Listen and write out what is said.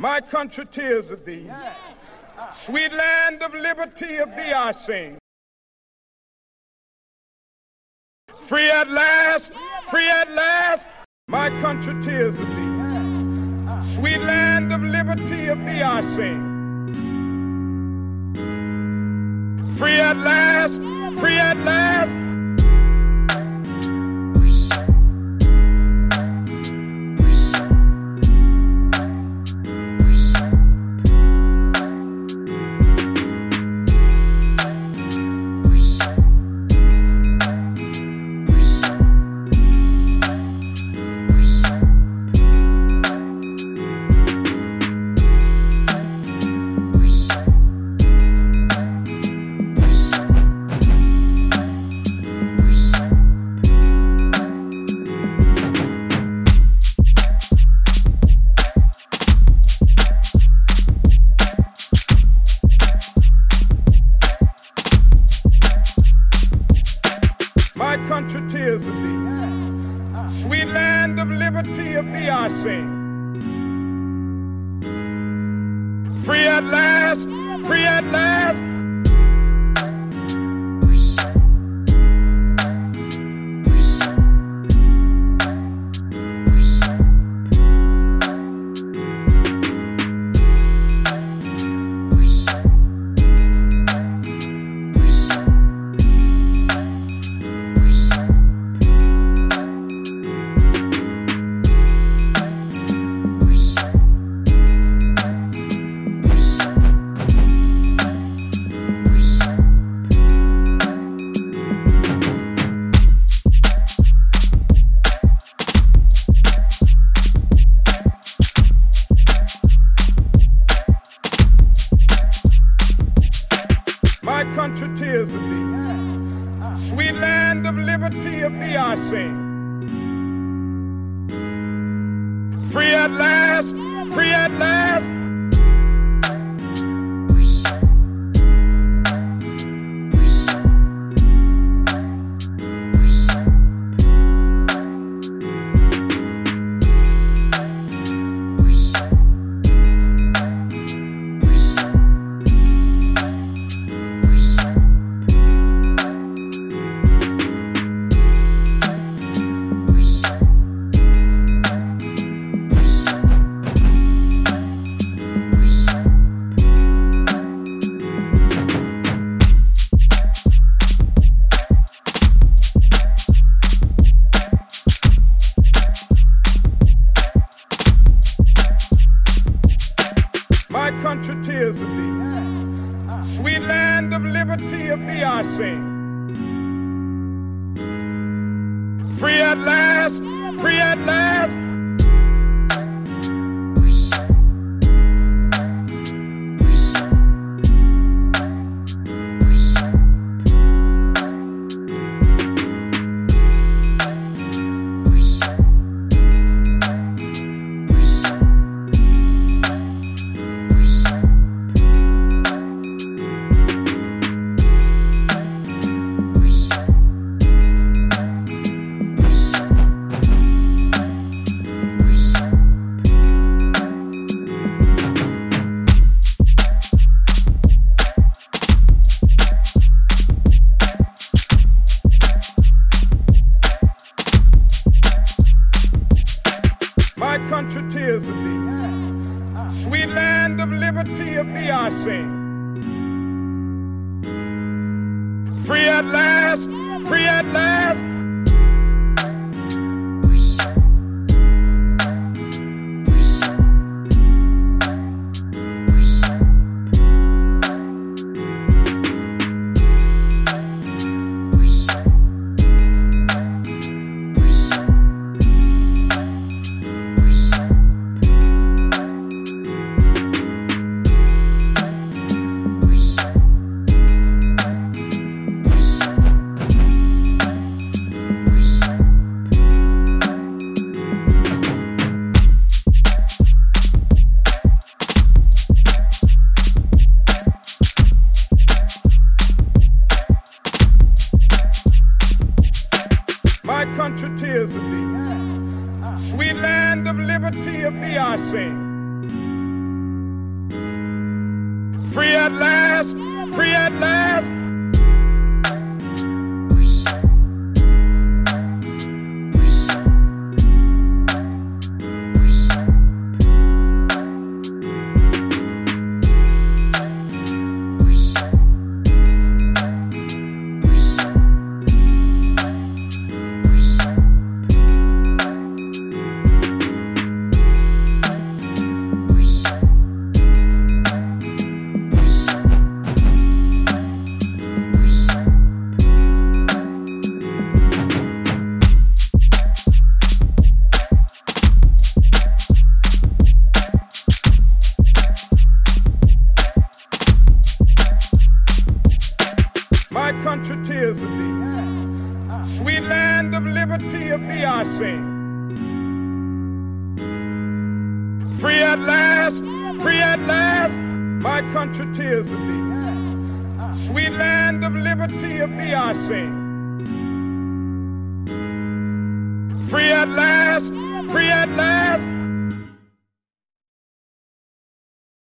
My country tears of thee. Sweet land of liberty of thee I sing. Free at last, free at last, my country tears of thee. Sweet land of liberty of thee I sing. Free at last, free at last, Sweet land of liberty of thee I sing. Free at last, free at last. Thee Free at last, free at last. Tears of thee. Sweet land of liberty of thee I sing. Free at last, free at last. Country tears of thee. Sweet land of liberty of thee I sing. Free at last, free at last. my country tears of thee. Sweet land of liberty of thee I sing. Free at last, free at last, Sweet land of liberty of thee I sing. Free at last, free at last, my country tears of thee. Sweet land of liberty of thee I sing. Free at last, free